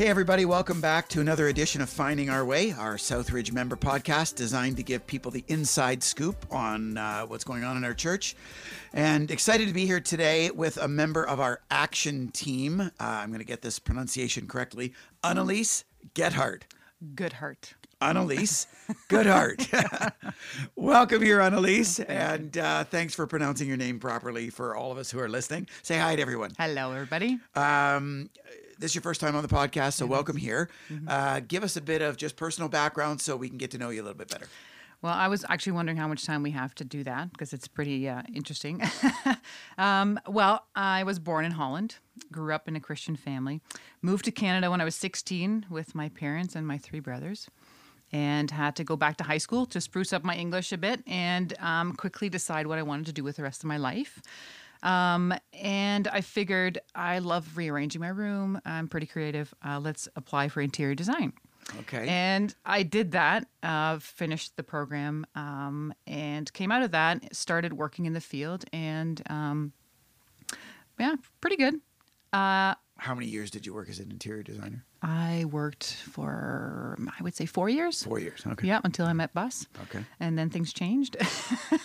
Hey, everybody, welcome back to another edition of Finding Our Way, our Southridge member podcast designed to give people the inside scoop on uh, what's going on in our church. And excited to be here today with a member of our action team. Uh, I'm going to get this pronunciation correctly Annelies Gethard. Good heart. Annelies Goedhart. Welcome here, Annelies, and uh, thanks for pronouncing your name properly for all of us who are listening. Say hi to everyone. Hello, everybody. Um, this is your first time on the podcast, so welcome here. Uh, give us a bit of just personal background so we can get to know you a little bit better. Well, I was actually wondering how much time we have to do that because it's pretty uh, interesting. um, well, I was born in Holland, grew up in a Christian family, moved to Canada when I was 16 with my parents and my three brothers, and had to go back to high school to spruce up my English a bit and um, quickly decide what I wanted to do with the rest of my life. Um, and I figured I love rearranging my room. I'm pretty creative. Uh, let's apply for interior design. Okay. And I did that, uh, finished the program, um, and came out of that, started working in the field, and um, yeah, pretty good. Uh, How many years did you work as an interior designer? I worked for, I would say, four years. Four years. Okay. Yeah, until I met Bus. Okay. And then things changed.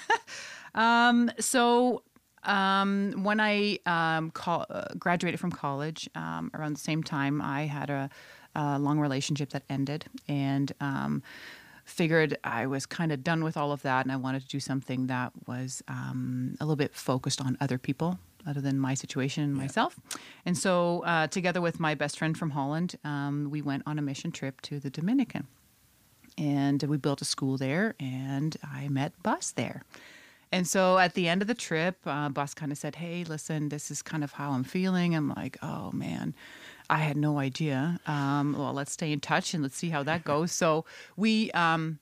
um, so um, when I um, call, uh, graduated from college, um, around the same time, I had a, a long relationship that ended, and um, figured I was kind of done with all of that, and I wanted to do something that was um, a little bit focused on other people. Other than my situation and myself. And so, uh, together with my best friend from Holland, um, we went on a mission trip to the Dominican and we built a school there and i met bus there and so at the end of the trip uh, bus kind of said hey listen this is kind of how i'm feeling. I'm like oh man i had no idea. Um, well let's stay in touch and let's see how that goes. So we um,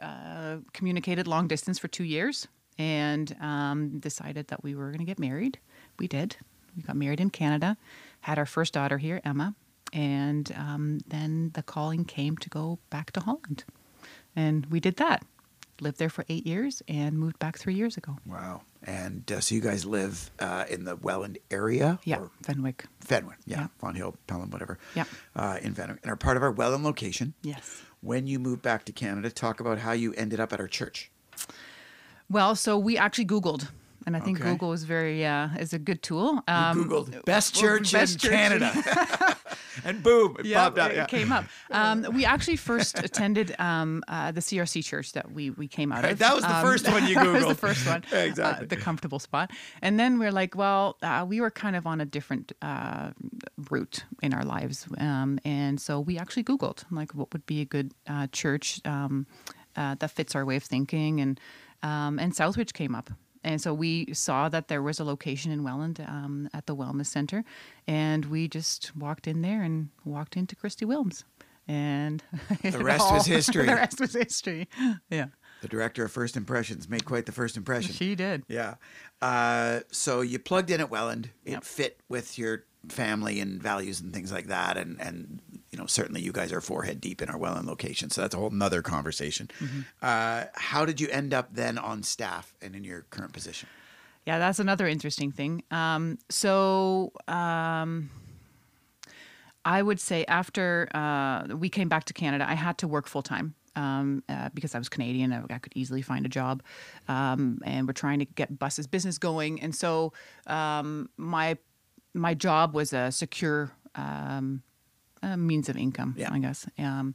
uh, communicated long distance for two years and um, decided that we were going to get married. We did. We got married in canada had our first daughter here emma and um, then the calling came to go back to Holland, and we did that. Lived there for eight years and moved back three years ago. Wow. And uh, so you guys live uh, in the Welland area? Yeah, Or Fenwick. Fenwick. Yeah. Yeah. Fonthill, Pelham, whatever. Yeah. Uh, in Fenwick. And are part of our Welland location. Yes. When you moved back to Canada, talk about how you ended up at our church. Well, so we actually Googled, and I think Okay. Google is very uh, is a good tool. You Um, Googled best church best in church. Canada. and boom, it yeah, popped out. it Yeah. came up. Um, we actually first attended um, uh, the CRC church that we we came out of. That was the Um, first one you that was the first one. Exactly. uh, the comfortable spot. And then we're like, well, uh, we were kind of on a different uh, route in our lives, um, and so we actually Googled like what would be a good uh, church um, uh, that fits our way of thinking, and um, and Southridge came up. And so we saw that there was a location in Welland um, at the Wellness Center, and we just walked in there and walked into Christy Wilms, and The rest was history. the rest was history. Yeah, The director of First Impressions made quite the first impression. she did. Yeah. Uh, so you plugged in at Welland. It Yep. fit with your family and values and things like that. And, and you know, certainly you guys are forehead deep in our Welland location. So that's a whole nother conversation. Mm-hmm. Uh, how did you end up then on staff and in your current position? Yeah, that's another interesting thing. Um, so um, I would say after uh, we came back to Canada, I had to work full time. Um, uh, because I was Canadian, I, I could easily find a job, um, and we're trying to get buses business going. And so um, my my job was a secure means of income, Yeah. I guess. Um,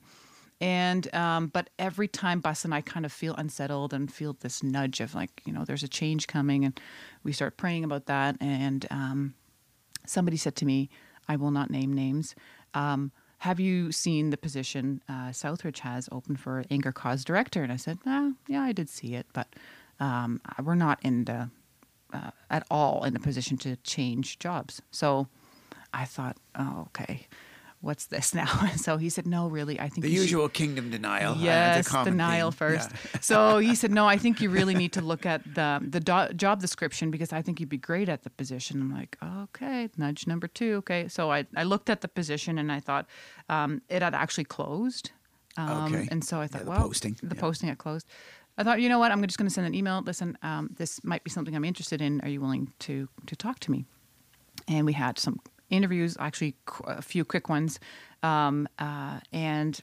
and um, but every time Bus and I kind of feel unsettled and feel this nudge of like you know there's a change coming, and we start praying about that. And um, somebody said to me, I will not name names. Um, have you seen the position uh, Southridge has open for anchor cause director? And I said, oh, yeah, I did see it, but um, we're not in the uh, at all in a position to change jobs. So I thought, oh, okay, what's this now? so he said, no, really, I think The you should- usual kingdom denial. uh, Yes, common denial theme. first. Yeah. so he said, "No, I think you really need to look at the the do- job description because I think you'd be great at the position." I'm like, "Okay, nudge number two. Okay." So I I looked at the position and I thought um, it had actually closed. Um, Okay. And so I thought, the well, posting, the yeah. posting had closed. I thought, you know what? I'm just going to send an email. Listen, um, this might be something I'm interested in. Are you willing to to talk to me? And we had some interviews, actually a few quick ones, um, uh, and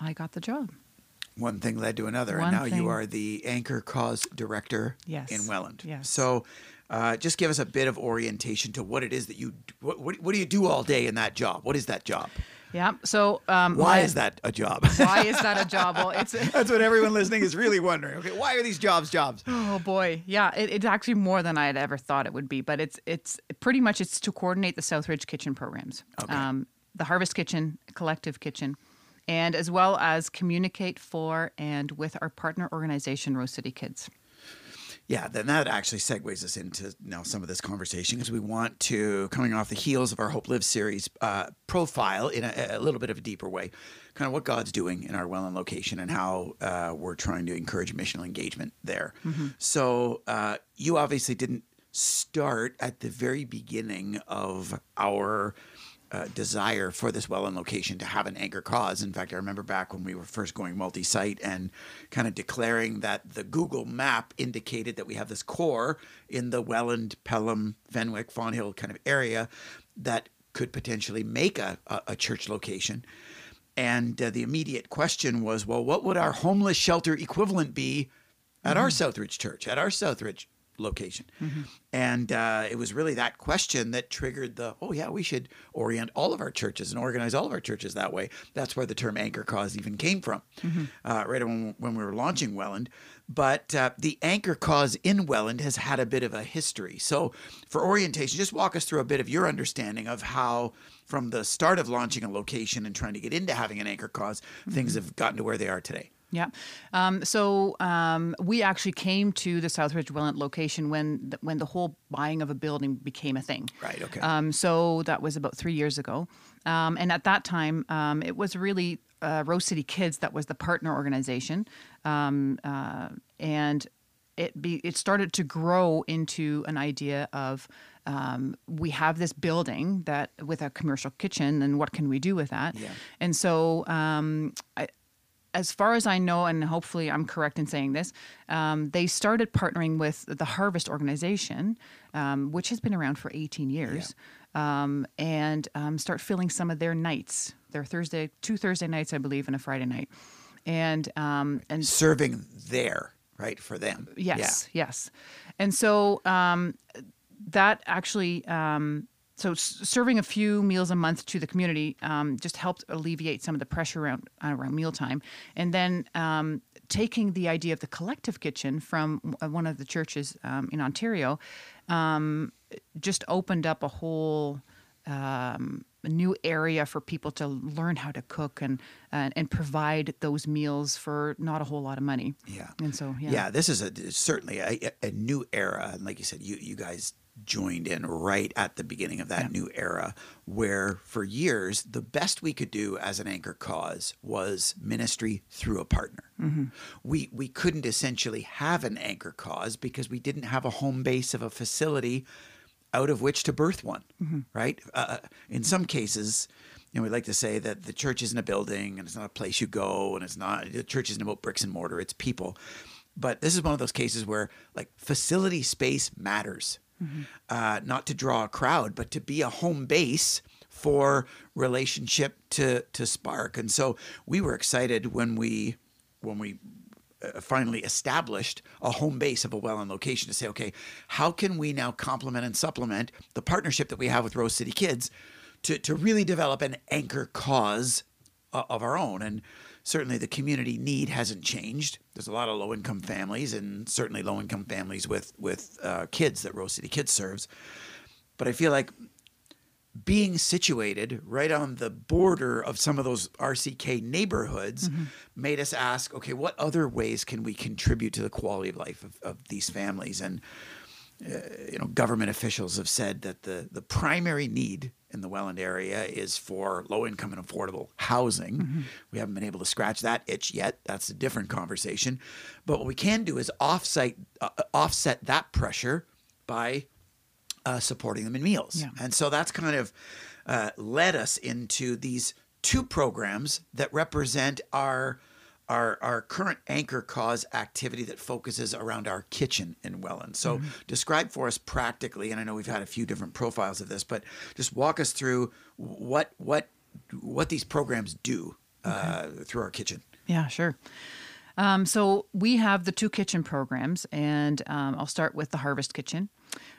I got the job. One thing led to another, One and now thing. you are the Anchor Cause Director Yes. in Welland. Yes. So, uh, just give us a bit of orientation to what it is that you what, what, what do you do all day in that job? What is that job? Yeah. So um, Why my- is that a job? Why is that a job? Well, it's That's what everyone listening is really wondering. Okay, why are these jobs jobs? Oh boy, yeah, it, it's actually more than I had ever thought it would be. But it's it's pretty much it's to coordinate the Southridge Kitchen programs, um, the Harvest Kitchen, Collective Kitchen, and as well as communicate for and with our partner organization, Rose City Kids. Yeah, then that actually segues us into now some of this conversation because we want to, coming off the heels of our Hope Live series, uh, profile in a, a little bit of a deeper way, kind of what God's doing in our Welland location and how uh, we're trying to encourage missional engagement there. So uh, you obviously didn't start at the very beginning of our uh, desire for this Welland location to have an anchor cause. In fact, I remember back when we were first going multi site and kind of declaring that the Google map indicated that we have this core in the Welland, Pelham, Fenwick, Fonthill kind of area that could potentially make a, a, a church location. And uh, the immediate question was, well, what would our homeless shelter equivalent be at our Southridge church, at our Southridge location? And uh, it was really that question that triggered the, oh, yeah, we should orient all of our churches and organize all of our churches that way. That's where the term anchor cause even came from, uh, right when, when we were launching Welland. But uh, the anchor cause in Welland has had a bit of a history. So, for orientation, just walk us through a bit of your understanding of how, from the start of launching a location and trying to get into having an anchor cause, things have gotten to where they are today. Yeah. Um, so um, we actually came to the Southridge Welland location when the, when the whole buying of a building became a thing. Right, okay. Um, so that was about three years ago, um, and at that time, um, it was really uh, Rose City Kids that was the partner organization, um, uh, and it be it started to grow into an idea of um, we have this building that with a commercial kitchen, and what can we do with that? Yeah. And so um, I, as far as I know, and hopefully I'm correct in saying this, um, they started partnering with the Harvest organization, um, which has been around for 18 years, um, and um, start filling some of their nights. Their Thursday, two Thursday nights, I believe, and a Friday night, and um, and Serving there, right, for them. Yes, yes. And so um, that actually, um, so s- serving a few meals a month to the community um, just helped alleviate some of the pressure around around mealtime. And then um, taking the idea of the collective kitchen from one of the churches um, in Ontario um, just opened up a whole um, a new area for people to learn how to cook and and, and provide those meals for not a whole lot of money. Yeah. And so yeah. Yeah, this is a certainly a, a new era, and like you said, you you guys joined in right at the beginning of that new era, where for years the best we could do as an anchor cause was ministry through a partner. Mm-hmm. We we couldn't essentially have an anchor cause because we didn't have a home base of a facility out of which to birth one, mm-hmm. right? Uh, uh, in some cases, you know, we like to say that the church isn't a building and it's not a place you go and it's not, the church isn't about bricks and mortar, it's people. But this is one of those cases where like facility space matters, uh, not to draw a crowd, but to be a home base for relationship to to spark. And so we were excited when we when we uh, finally established a home base of a Welland location to say, okay, how can we now complement and supplement the partnership that we have with Rose City Kids to, to really develop an anchor cause uh, of our own? And certainly the community need hasn't changed. There's a lot of low-income families and certainly low-income families with, with uh, kids that Rose City Kids serves. But I feel like being situated right on the border of some of those RCK neighborhoods made us ask, okay, what other ways can we contribute to the quality of life of, of these families? And uh, you know, government officials have said that the the primary need in the Welland area is for low income and affordable housing. We haven't been able to scratch that itch yet. That's a different conversation. But what we can do is offsite uh, offset that pressure by uh, supporting them in meals. Yeah. And so that's kind of uh, led us into these two programs that represent our our our current anchor cause activity that focuses around our kitchen in Welland. So describe for us practically, and I know we've had a few different profiles of this, but just walk us through what what what these programs do uh, through our kitchen. Yeah, sure. Um, so we have the two kitchen programs, and um, I'll start with the Harvest Kitchen.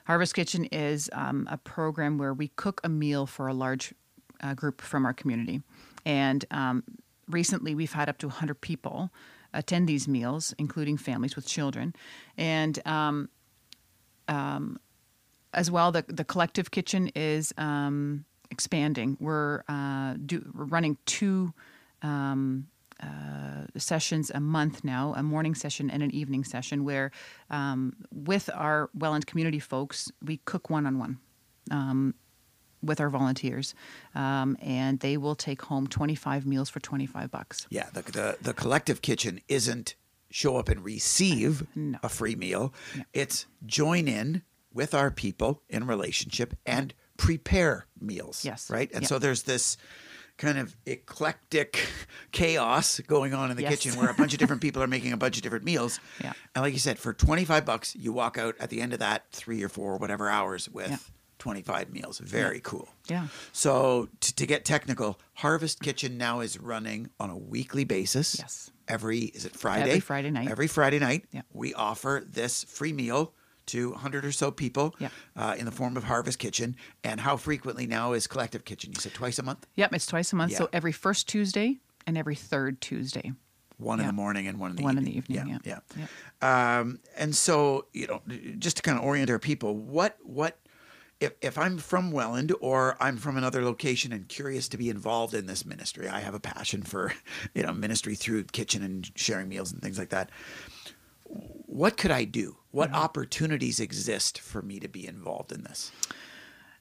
Harvest Kitchen is um, a program where we cook a meal for a large uh, group from our community. And um, recently, we've had up to 100 people attend these meals, including families with children. And um, um, as well, the, the collective kitchen is um, expanding. We're, uh, do, we're running two um, uh, sessions a month now a morning session and an evening session where um, with our welland community folks we cook one-on-one um, with our volunteers um, and they will take home 25 meals for 25 bucks Yeah, the the, the collective kitchen isn't show up and receive No. a free meal. It's join in with our people in relationship and prepare meals. Yes. Right? And Yeah. so there's this kind of eclectic chaos going on in the Yes. kitchen where a bunch of different people are making a bunch of different meals. Yeah. And like you said, for 25 bucks, you walk out at the end of that 3 or 4 whatever hours with Yeah. 25 meals. Very cool. Yeah. So t- to get technical, Harvest Kitchen now is running on a weekly basis. Yes. Every is it Friday? Every Friday night. Every Friday night. Yeah. We offer this free meal to 100 or so people Yeah. uh, in the form of Harvest Kitchen. And how frequently now is Collective Kitchen? You said twice a month? yep it's twice a month Yeah. so every first tuesday and every third tuesday One in the morning and one in the One in evening. the evening, Yeah. yeah. yeah. Um, and so, you know, just to kind of orient our people, what, what, if, if I'm from Welland or I'm from another location and curious to be involved in this ministry, I have a passion for, you know, ministry through kitchen and sharing meals and things like that. What could I do? What Mm-hmm. opportunities exist for me to be involved in this?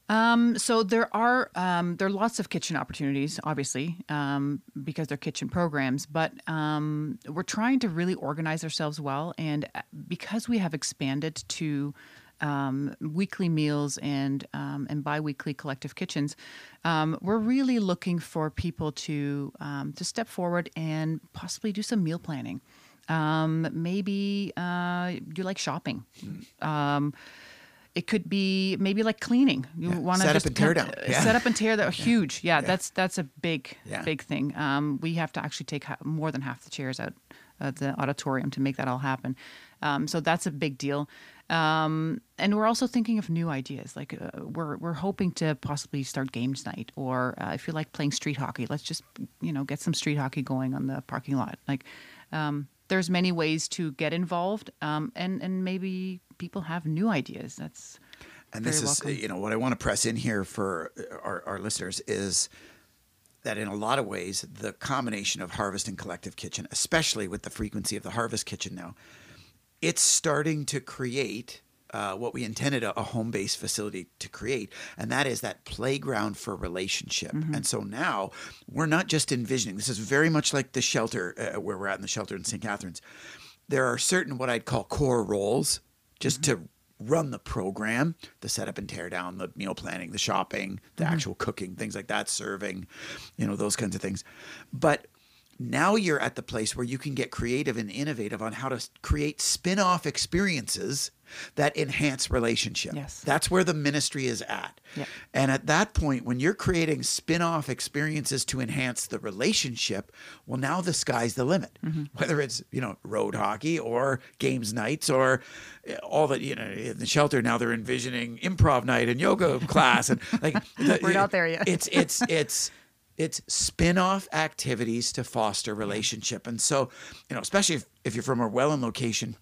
Um, so there are um, there are lots of kitchen opportunities, obviously, um, because they're kitchen programs. But um, we're trying to really organize ourselves well, and uh, because we have expanded to um, weekly meals and um, and biweekly collective kitchens, um, we're really looking for people to um, to step forward and possibly do some meal planning. Um, maybe uh, you like shopping. Um, it could be maybe like cleaning. You Yeah. want to Set up and tear down. Yeah. Set up and tear. That huge. Yeah, that's that's a big big thing. Um, we have to actually take ha- more than half the chairs out of the auditorium to make that all happen. Um, so that's a big deal. Um, and we're also thinking of new ideas. Like uh, we're we're hoping to possibly start games night, or uh, if you like playing street hockey, let's just you know get some street hockey going on the parking lot. Like um, there's many ways to get involved, um, and and maybe people have new ideas. That's And this is, welcome. you know, what I want to press in here for our, our listeners is that in a lot of ways, the combination of Harvest and Collective Kitchen, especially with the frequency of the Harvest Kitchen now, it's starting to create uh, what we intended a, a home based facility to create, and that is that playground for relationship. And so now we're not just envisioning, this is very much like the shelter uh, where we're at in the shelter in St. Catharines. There are certain what I'd call core roles just to run the program, the setup and tear down, the meal planning, the shopping, the actual cooking, things like that, serving, you know, those kinds of things. But now you're at the place where you can get creative and innovative on how to create spin-off experiences that enhance relationship. Yes. That's where the ministry is at. Yeah. And at that point when you're creating spin-off experiences to enhance the relationship, well now the sky's the limit. Whether it's, you know, road hockey or games nights or uh, all that, you know, in the shelter now they're envisioning improv night and yoga class and like the- We're not there yet. It's it's it's it's spin-off activities to foster relationship. And so, you know, especially if, if you're from a Welland location,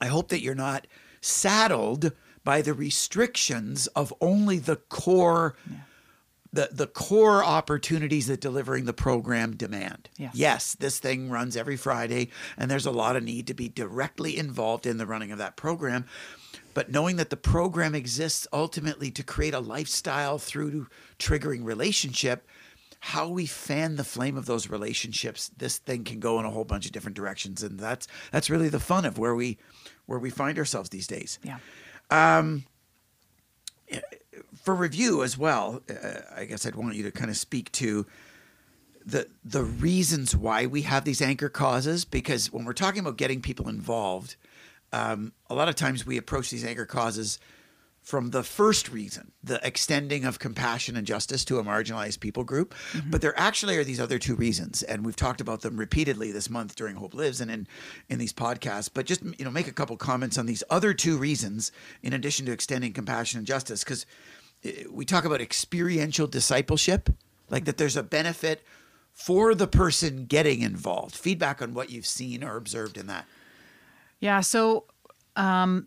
I hope that you're not saddled by the restrictions of only the core the the core opportunities that delivering the program demand. Yes. Yes, this thing runs every Friday and there's a lot of need to be directly involved in the running of that program. But knowing that the program exists ultimately to create a lifestyle through triggering relationship, how we fan the flame of those relationships, this thing can go in a whole bunch of different directions. And that's that's really the fun of where we where we find ourselves these days yeah. Um, for review as well, uh, I guess I'd want you to kind of speak to the the reasons why we have these anchor causes because when we're talking about getting people involved, um, a lot of times we approach these anchor causes from the first reason, the extending of compassion and justice to a marginalized people group. Mm-hmm. But there actually are these other two reasons, and we've talked about them repeatedly this month during Hope Lives and in in these podcasts. But just you know, make a couple comments on these other two reasons in addition to extending compassion and justice, because eh, we talk about experiential discipleship, like that there's a benefit for the person getting involved. Feedback on what you've seen or observed in that. Yeah. So, um,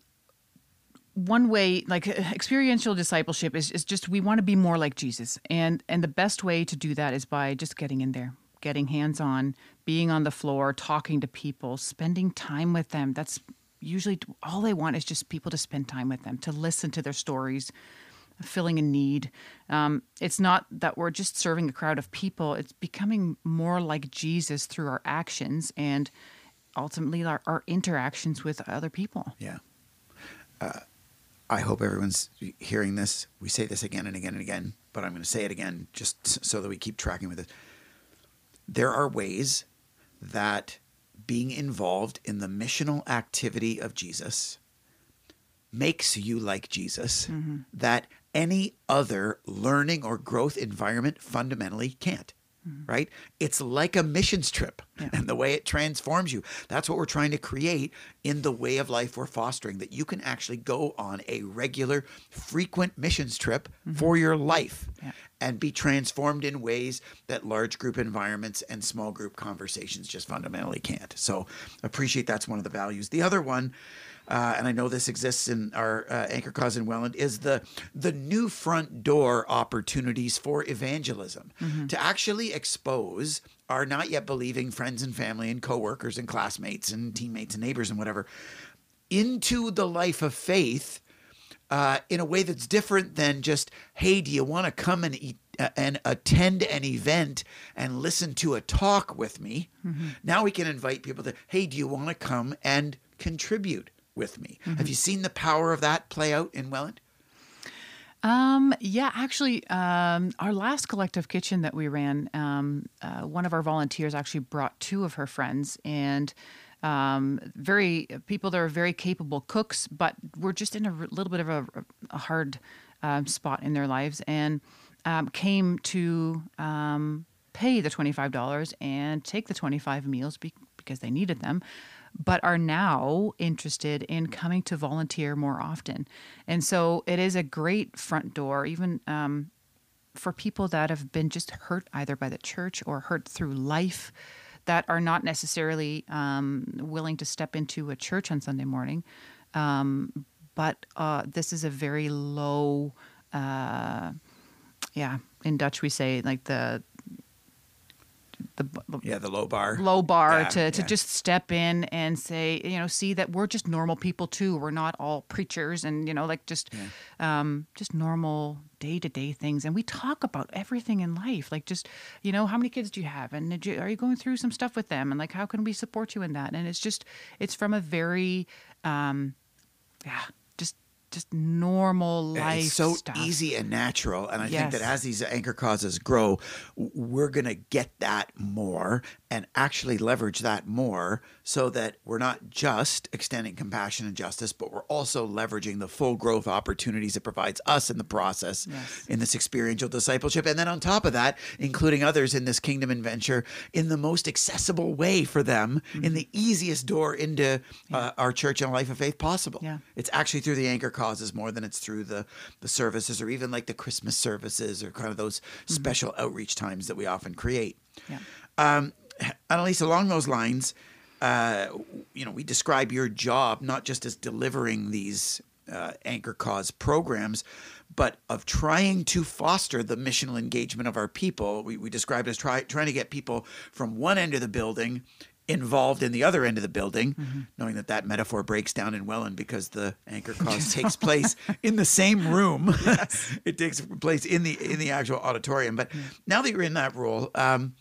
one way like experiential discipleship is, is just we want to be more like jesus. And and the best way to do that is by just getting in there getting hands on being on the floor talking to people spending time with them. That's usually all they want is just people to spend time with them to listen to their stories filling a need. Um, it's not that we're just serving a crowd of people it's becoming more like jesus through our actions and ultimately our, our interactions with other people. Yeah. Uh, I hope everyone's hearing this. We say this again and again and again, but I'm going to say it again just so that we keep tracking with it. There are ways that being involved in the missional activity of Jesus makes you like Jesus mm-hmm. that any other learning or growth environment fundamentally can't mm-hmm. right? It's like a missions trip yeah. and the way it transforms you. That's what we're trying to create in the way of life we're fostering that you can actually go on a regular, frequent missions trip mm-hmm. for your life yeah. and be transformed in ways that large group environments and small group conversations just fundamentally can't. So, appreciate that's one of the values. The other one, uh, and I know this exists in our uh, anchor cause in Welland, is the the new front door opportunities for evangelism mm-hmm. to actually expose our not yet believing friends and family and coworkers and classmates and teammates and neighbors and whatever into the life of faith uh, in a way that's different than just, hey, do you want to come and eat? Uh, and attend an event and listen to a talk with me. Mm-hmm. Now we can invite people to, hey, do you want to come and contribute? With me. Mm-hmm. Have you seen the power of that play out in Welland? Um, yeah, actually, um, our last collective kitchen that we ran, um, uh, one of our volunteers actually brought two of her friends and um, very people that are very capable cooks, but were just in a little bit of a, a hard um, spot in their lives and um, came to pay the $25 and take the 25 meals be- because they needed them but are now interested in coming to volunteer more often. And so it is a great front door, even um, for people that have been just hurt either by the church or hurt through life that are not necessarily um, willing to step into a church on Sunday morning. Um, but uh, this is a very low, uh, yeah, in Dutch we say like the the yeah the low bar. low bar yeah, to, to yeah. just step in and say you know see that we're just normal people too. We're not all preachers and you know like just yeah. um, just normal day-to-day things. And we talk about everything in life. Like just you know how many kids do you have? And you, are you going through some stuff with them? And like how can we support you in that? And it's just it's from a very um, yeah just normal life. It's so stuff. easy and natural. And I yes. think that as these anchor causes grow, we're going to get that more and actually leverage that more so that we're not just extending compassion and justice, but we're also leveraging the full growth opportunities it provides us in the process yes. in this experiential discipleship. And then on top of that, including others in this kingdom adventure in the most accessible way for them, mm-hmm. in the easiest door into yeah. uh, our church and life of faith possible. Yeah. It's actually through the anchor causes more than it's through the the services or even like the Christmas services or kind of those mm-hmm. special outreach times that we often create. Yeah. Um, Annelies, along those lines, uh, you know, we describe your job not just as delivering these uh, anchor cause programs, but of trying to foster the missional engagement of our people. We, we described as try, trying to get people from one end of the building involved in the other end of the building, mm-hmm. knowing that that metaphor breaks down in Welland because the anchor cause takes place in the same room. Yes. it takes place in the in the actual auditorium. But now that you're in that role, um,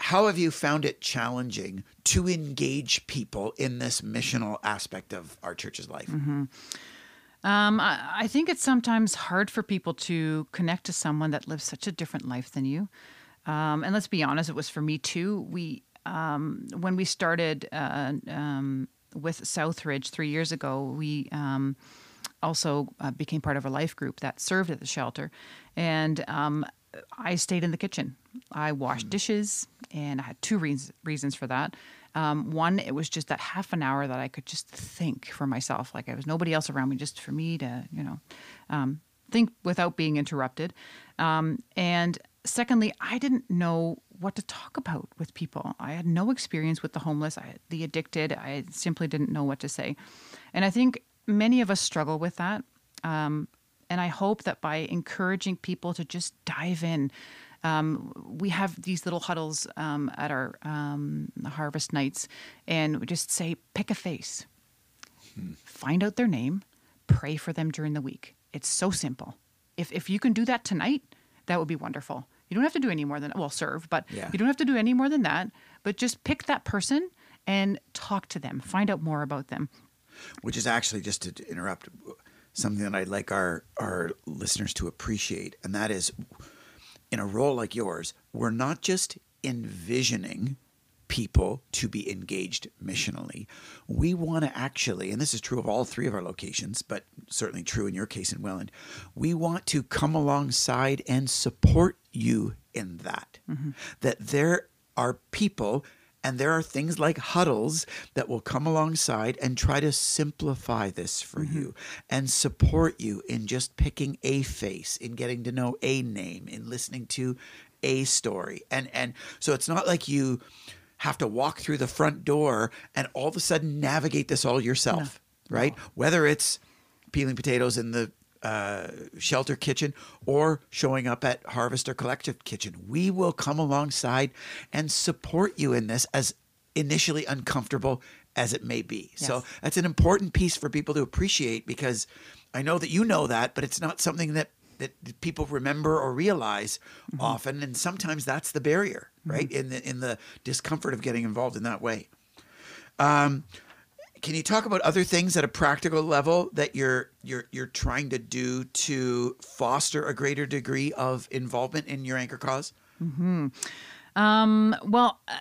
how have you found it challenging to engage people in this missional aspect of our church's life? Mm-hmm. Um, I, I, think it's sometimes hard for people to connect to someone that lives such a different life than you Um, and let's be honest, it was for me too. We um, when we started uh, um, with Southridge three years ago, we um, also uh, became part of a life group that served at the shelter, and um, I stayed in the kitchen. I washed dishes, and I had two reasons reasons for that. Um, one, it was just that half an hour that I could just think for myself, like there was nobody else around me, just for me to, you know, um, think without being interrupted. Um, and secondly, I didn't know what to talk about with people. I had no experience with the homeless, I, the addicted. I simply didn't know what to say. And I think many of us struggle with that. Um, and I hope that by encouraging people to just dive in, um, we have these little huddles um, at our um, harvest nights, and we just say, pick a face, hmm. find out their name, pray for them during the week. It's so simple. If, if you can do that tonight, that would be wonderful. You don't have to do any more than well serve, but yeah. you don't have to do any more than that. But just pick that person and talk to them, find out more about them. Which is actually just to interrupt something that I'd like our our listeners to appreciate, and that is in a role like yours, we're not just envisioning people to be engaged missionally. We want to actually, and this is true of all three of our locations, but certainly true in your case in Welland, we want to come alongside and support you in that. Mm-hmm. That there are people and there are things like huddles that will come alongside and try to simplify this for mm-hmm. you and support you in just picking a face, in getting to know a name, in listening to a story. And and so it's not like you have to walk through the front door and all of a sudden navigate this all yourself, no. right? No. Whether it's peeling potatoes in the uh, shelter kitchen or showing up at harvest or collective kitchen. We will come alongside and support you in this as initially uncomfortable as it may be. Yes. So that's an important piece for people to appreciate because I know that you know that, but it's not something that that people remember or realize mm-hmm. often and sometimes that's the barrier, right? Mm-hmm. In the in the discomfort of getting involved in that way. Um, can you talk about other things at a practical level that you're you're you're trying to do to foster a greater degree of involvement in your anchor cause? Mm-hmm. Um, well, uh,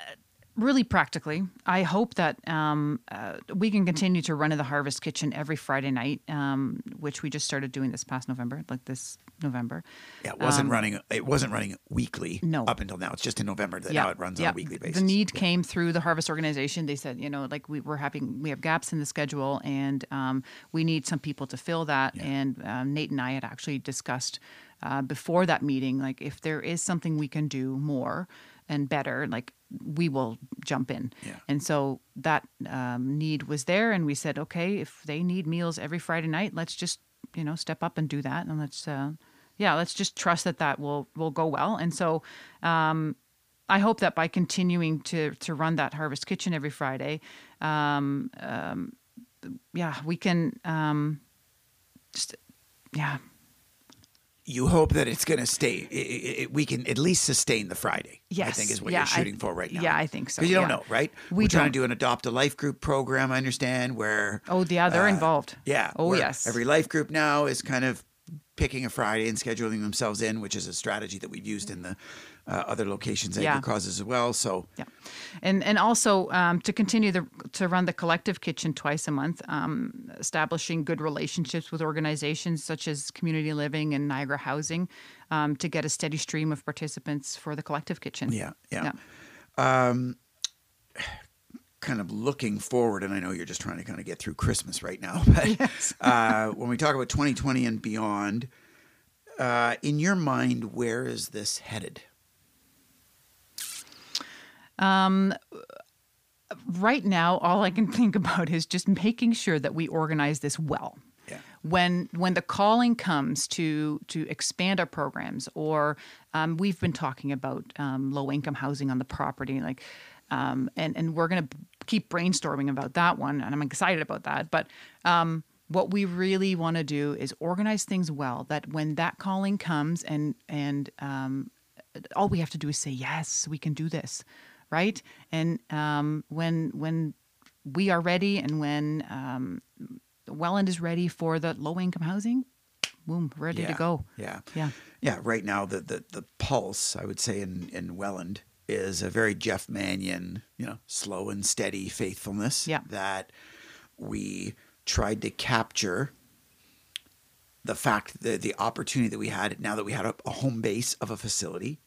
really practically, I hope that um, uh, we can continue to run in the Harvest Kitchen every Friday night, um, which we just started doing this past November, like this November. Yeah, it wasn't um, running. It wasn't running weekly. No. up until now, it's just in November that yeah, now it runs yeah. on a weekly basis. The need yeah. came through the Harvest organization. They said, you know, like we, we're having we have gaps in the schedule, and um, we need some people to fill that. And um, Nate and I had actually discussed. Uh, before that meeting, like if there is something we can do more and better, like we will jump in. Yeah. And so that um, need was there, and we said, okay, if they need meals every Friday night, let's just you know step up and do that, and let's uh, yeah, let's just trust that that will will go well. And so. Um, I hope that by continuing to to run that Harvest Kitchen every Friday, um, um yeah, we can um, just yeah you hope that it's going to stay. It, it, we can at least sustain the Friday. Yes, I think is what yeah, you're shooting I, for right now. Yeah, I think so. Because you don't yeah. know, right? We are trying to do an adopt a life group program. I understand where. Oh, yeah, they're uh, involved. Yeah. Oh, yes. Every life group now is kind of picking a Friday and scheduling themselves in, which is a strategy that we've used in the uh, other locations and yeah. causes as well. So yeah, and and also um, to continue the to run the collective kitchen twice a month, um, establishing good relationships with organizations such as Community Living and Niagara Housing um, to get a steady stream of participants for the collective kitchen. Yeah, yeah. yeah. Kind of looking forward, and I know you're just trying to kind of get through Christmas right now, but yes. uh, when we talk about 2020 and beyond, uh, in your mind, where is this headed? Um, right now, all I can think about is just making sure that we organize this well. Yeah. When when the calling comes to to expand our programs, or um, we've been talking about um, low income housing on the property, like, um, and and we're gonna keep brainstorming about that one, and I'm excited about that. But um, what we really want to do is organize things well. That when that calling comes, and and um, all we have to do is say yes, we can do this right? And um, when when we are ready and when um, Welland is ready for the low income housing, boom, ready yeah. to go. Yeah. Yeah. Yeah. Right now, the, the, the pulse, I would say, in, in Welland is a very Jeff Mannion, you know, slow and steady faithfulness Yeah. that we tried to capture the fact that the opportunity that we had now that we had a, a home base of a facility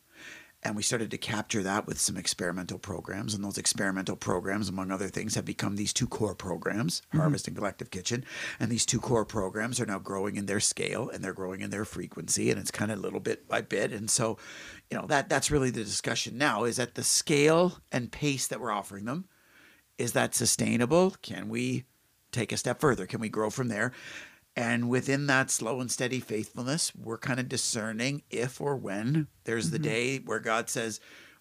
and we started to capture that with some experimental programs. And those experimental programs among other things have become these two core programs mm-hmm. harvest and collective kitchen. And these two core programs are now growing in their scale and they're growing in their frequency. And it's kind of little bit by bit. And so you know that that's really the discussion now is at the scale and pace that we're offering them is that sustainable? Can we take a step further? Can we grow from there and within that slow and steady faithfulness, we're kind of discerning if or when there's the mm-hmm. day where God says,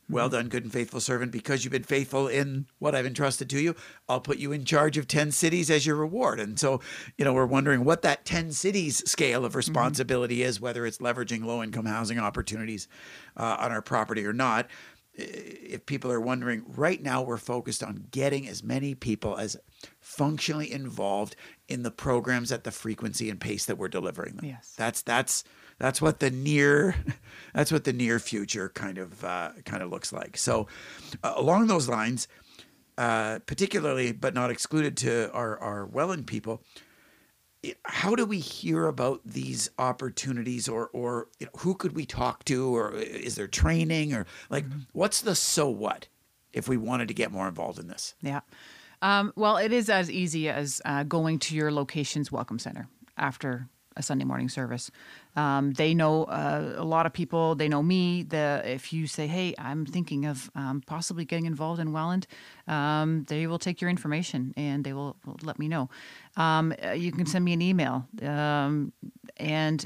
Well mm-hmm. done, good and faithful servant, because you've been faithful in what I've entrusted to you, I'll put you in charge of 10 cities as your reward. And so, you know, we're wondering what that 10 cities scale of mm-hmm. responsibility is, whether it's leveraging low income housing opportunities uh, on our property or not. If people are wondering, right now we're focused on getting as many people as functionally involved in the programs at the frequency and pace that we're delivering them. Yes. That's that's that's what the near that's what the near future kind of uh, kind of looks like. So uh, along those lines, uh, particularly but not excluded to our our Welland people, it- how do we hear about these opportunities or or you know, who could we talk to or is there training or like what's the so what if we wanted to get more involved in this Yeah. Um, well, it is as easy as uh, going to your location's welcome center after a Sunday morning service. Um, they know uh, a lot of people. They know me. The if you say, "Hey, I'm thinking of um, possibly getting involved in Welland," um, they will take your information and they will, will let me know. Um, uh, you can send me an email um, and.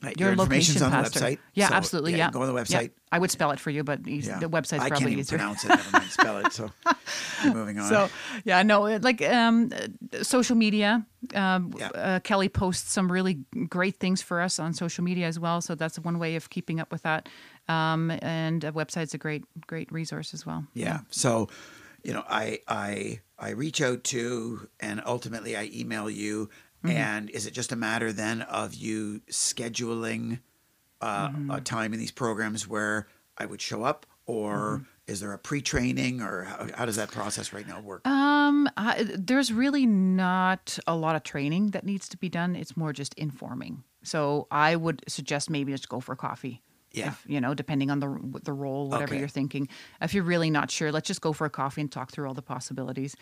Right, your, information's location on the website Yeah, So, absolutely. Yeah, go on the Yeah. website I would spell it for you, but yeah. the website's I probably can't even easier. pronounce it never mind spell it so moving on So yeah, no, like um, social media. Um, Yeah. uh, Kelly posts some really great things for us on social media as well. So that's one way of keeping up with that. Um, and a website's a great, great resource as well. Yeah. So, you know, I I I reach out to and ultimately I email you. Mm-hmm. And is it just a matter then of you scheduling uh, Mm-hmm. a time in these programs where I would show up, or Mm-hmm. is there a pre-training, or how, how does that process right now work? Um, I, there's really not a lot of training that needs to be done. It's more just informing. So I would suggest maybe just go for coffee. Yeah. If, you know, depending on the the role, whatever Okay. you're thinking. If you're really not sure, let's just go for a coffee and talk through all the possibilities.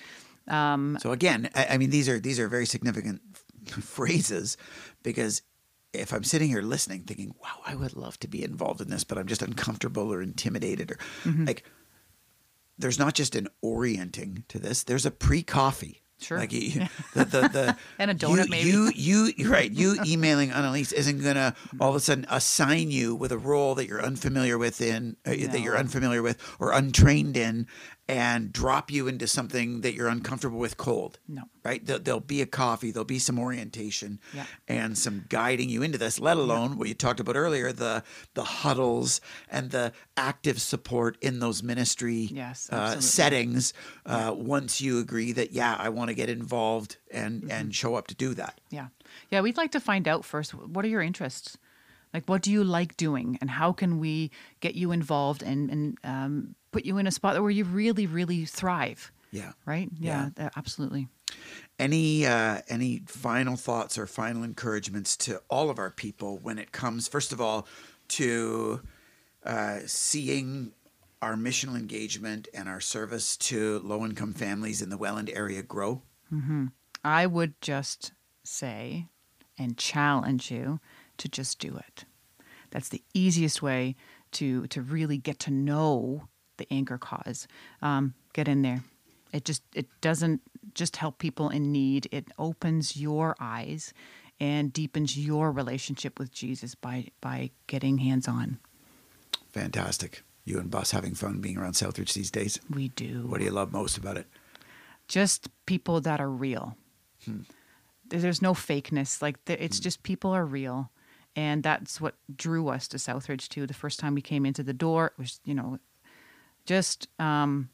So again, I, I mean these are these are very significant phrases because if I'm sitting here listening, thinking, "Wow, I would love to be involved in this," but I'm just uncomfortable or intimidated, or Mm-hmm. like, there's not just an orienting to this. There's a pre-coffee. Sure. Like you, the, the, the And a donut, you, maybe. You you right. You emailing Annelies isn't gonna all of a sudden assign you with a role that you're unfamiliar with in uh, that you're unfamiliar with or untrained in, and drop you into something that you're uncomfortable with cold. No. Right? There, there'll be a coffee. There'll be some orientation Yeah. and some guiding you into this. Let alone what you talked about earlier the the huddles and the active support in those ministry Yes, uh, settings. Uh, once you agree that yeah, I want to get involved and Mm-hmm. and show up to do that. Yeah. Yeah, we'd like to find out first what are your interests? Like, what do you like doing? And how can we get you involved and, and um, put you in a spot where you really, really thrive? Yeah. Right? Yeah, uh, absolutely. Any uh, any final thoughts or final encouragements to all of our people when it comes, first of all, to uh, seeing our missional engagement and our service to low income families in the Welland area grow? Mm-hmm. I would just say and challenge you to just do it. That's the easiest way to to really get to know the anchor cause. Um, get in there. It just it doesn't just help people in need. It opens your eyes and deepens your relationship with Jesus by by getting hands on. Fantastic. You and Bus having fun being around Southridge these days. We do. What do you love most about it? just people that are real. There- There's no fakeness. Like the, it's just people are real, and that's what drew us to Southridge too. The first time we came into the door, it was you know, just um,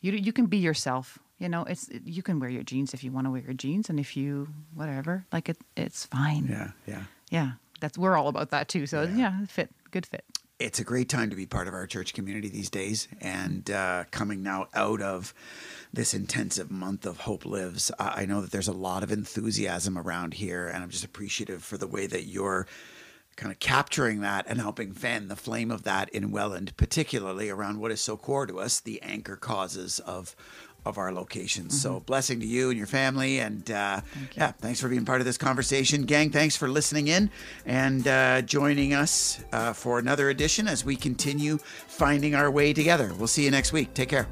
you you can be yourself You know, it's you can wear your jeans if you want to wear your jeans, and if you whatever, like it, it's fine. Yeah, yeah. Yeah, that's we're all about that too. So yeah, fit, good fit. it's a great time to be part of our church community these days. And uh, coming now out of this intensive month of Hope Lives, I I know that there's a lot of enthusiasm around here. And I'm just appreciative for the way that you're kind of capturing that and helping fan the flame of that in Welland, particularly around what is so core to us the anchor causes of. Of our locations. So, blessing to you and your family. And uh, yeah, thanks for being part of this conversation. Gang, thanks for listening in and uh, joining us uh, for another edition as we continue finding our way together. We'll see you next week. Take care.